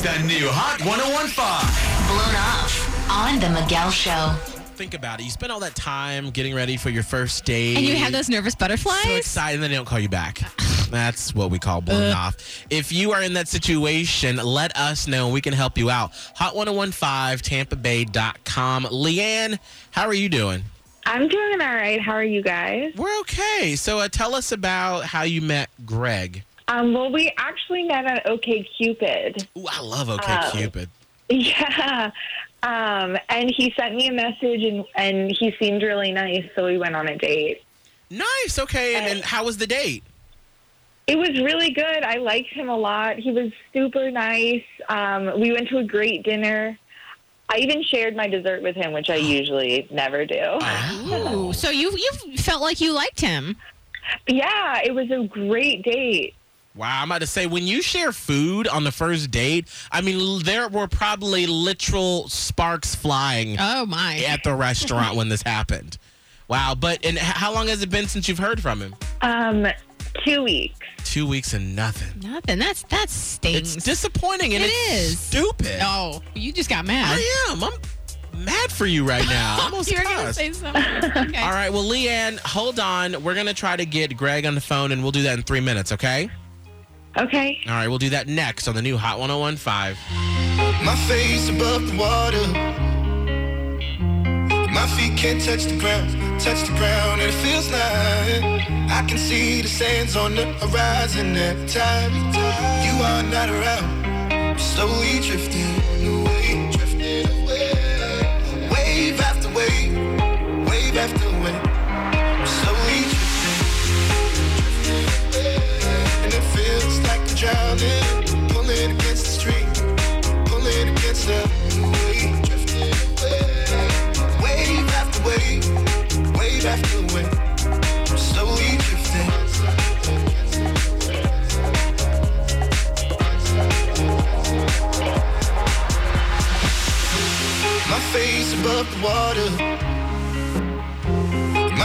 It's the new Hot 1015. Blown off on The Miguel Show. Think about it. You spend all that time getting ready for your first date. And you have those nervous butterflies? so excited, and then they don't call you back. That's what we call blown Uh. off. If you are in that situation, let us know. and We can help you out. Hot1015 TampaBay.com. Leanne, how are you doing? I'm doing all right. How are you guys? We're okay. So uh, tell us about how you met Greg. Um, well, we actually met on OK Cupid. Ooh, I love OK Uh, Cupid. Yeah. Um, and he sent me a message and, and he seemed really nice, so we went on a date. Nice. Okay. And, and how was the date? It was really good. I liked him a lot. He was super nice. Um, we went to a great dinner. I even shared my dessert with him, which I usually never do. Ooh, so you you felt like you liked him. Yeah, it was a great date. Wow, I'm about to say when you share food on the first date, I mean there were probably literal sparks flying Oh my. at the restaurant when this happened. Wow, but and how long has it been since you've heard from him? Um, two weeks. Two weeks and nothing. Nothing. That's that's stings. It's disappointing and It it's is. stupid. Oh, you just got mad. I am. I'm mad for you right now. Almost you were gonna say something. Okay. All right, well, Leanne, hold on. We're gonna try to get Greg on the phone, and we'll do that in three minutes. Okay? Okay. All right, we'll do that next on the new Hot 1015. My face above the water. My feet can't touch the ground, touch the ground, and it feels like I can see the sands on the horizon every time you are not around. I'm slowly drifting away, drifting away.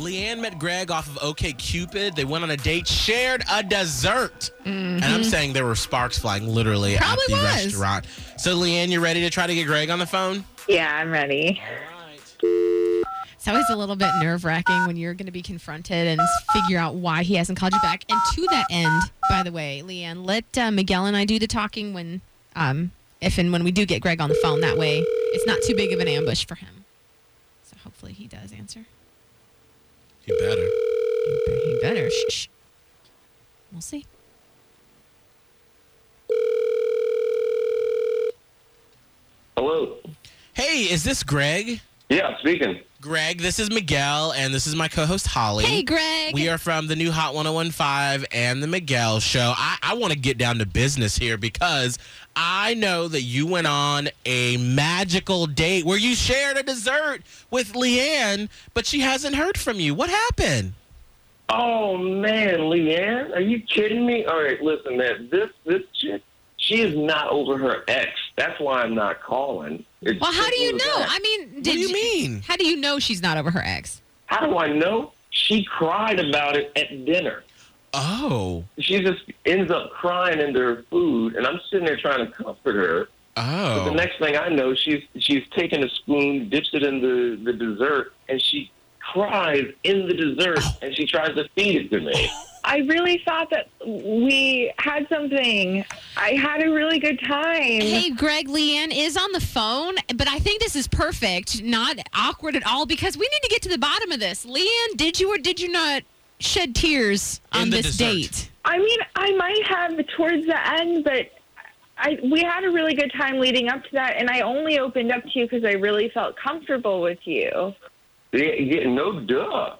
Leanne met Greg off of OK Cupid. They went on a date, shared a dessert. And I'm saying there were sparks flying literally Probably at the was. restaurant. So, Leanne, you ready to try to get Greg on the phone? Yeah, I'm ready. It's always a little bit nerve wracking when you're going to be confronted and figure out why he hasn't called you back. And to that end, by the way, Leanne, let uh, Miguel and I do the talking when, um, if and when we do get Greg on the phone. That way, it's not too big of an ambush for him. So hopefully he does answer. You better. He better. He better. Shh, shh. We'll see. Hello. Hey, is this Greg? Yeah, speaking. Greg, this is Miguel, and this is my co host, Holly. Hey, Greg. We are from the new Hot 1015 and the Miguel Show. I, I want to get down to business here because I know that you went on a magical date where you shared a dessert with Leanne, but she hasn't heard from you. What happened? Oh man, Leanne, are you kidding me? All right, listen, man. This this chick, she is not over her ex. That's why I'm not calling. It's well, how do you know? that. I mean, What do you mean? How do you know she's not over her ex? How do I know? She cried about it at dinner. Oh. She just ends up crying into her food, and I'm sitting there trying to comfort her. But the Oh. next thing I know, she's she's taken a spoon, dips it in the, the dessert, and she cries in the dessert, oh. and she tries to feed it to me. I really thought that we had something. I had a really good time. Hey, Greg, Leanne is on the phone, but I think this is perfect, not awkward at all, because we need to get to the bottom of this. Leanne, did you or did you not shed tears In on this dessert. date? I mean, I might have towards the end, but I we had a really good time leading up to that, and I only opened up to you because I really felt comfortable with you. Yeah, yeah, no duh.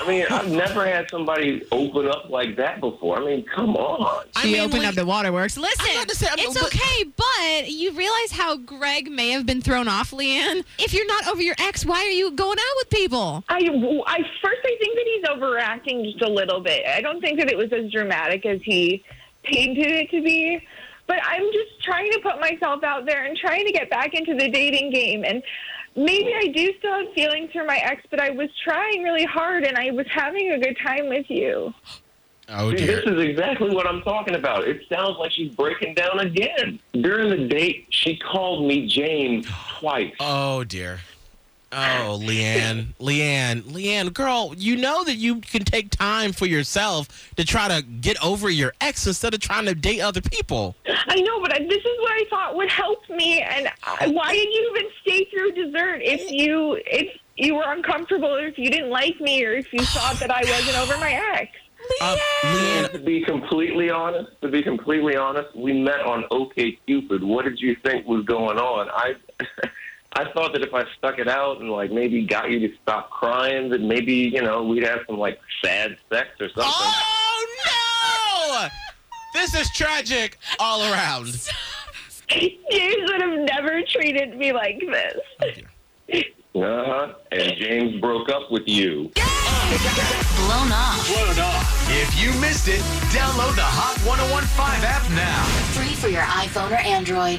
I mean, I've never had somebody open up like that before. I mean, come on. I She mean, opened like- up the waterworks. Listen, about to say, I'm- it's but- okay, but you realize how Greg may have been thrown off, Leanne? If you're not over your ex, why are you going out with people? I, I first I think that he's overacting just a little bit. I don't think that it was as dramatic as he painted it to be. But I'm just trying to put myself out there and trying to get back into the dating game. And maybe I do still have feelings for my ex, but I was trying really hard and I was having a good time with you. Oh, See, dear. this is exactly what I'm talking about. It sounds like she's breaking down again. During the date, she called me James twice. Oh dear. Oh, Leanne, Leanne, Leanne, girl, you know that you can take time for yourself to try to get over your ex instead of trying to date other people. I know, but I, this is what I thought would help me. And I, why did you even stay through dessert if you if you were uncomfortable, or if you didn't like me, or if you thought that I wasn't over my ex? Uh, Leanne, To be completely honest, to be completely honest, we met on OK Cupid. What did you think was going on? I I thought that if I stuck it out and like maybe got you to stop crying, that maybe you know we'd have some like sad sex or something. oh no! This is tragic all around. James would have never treated me like this. Uh huh. And James broke up with you. Blown off. Blown off. If you missed it, download the Hot 1015 app now. Free for your iPhone or Android.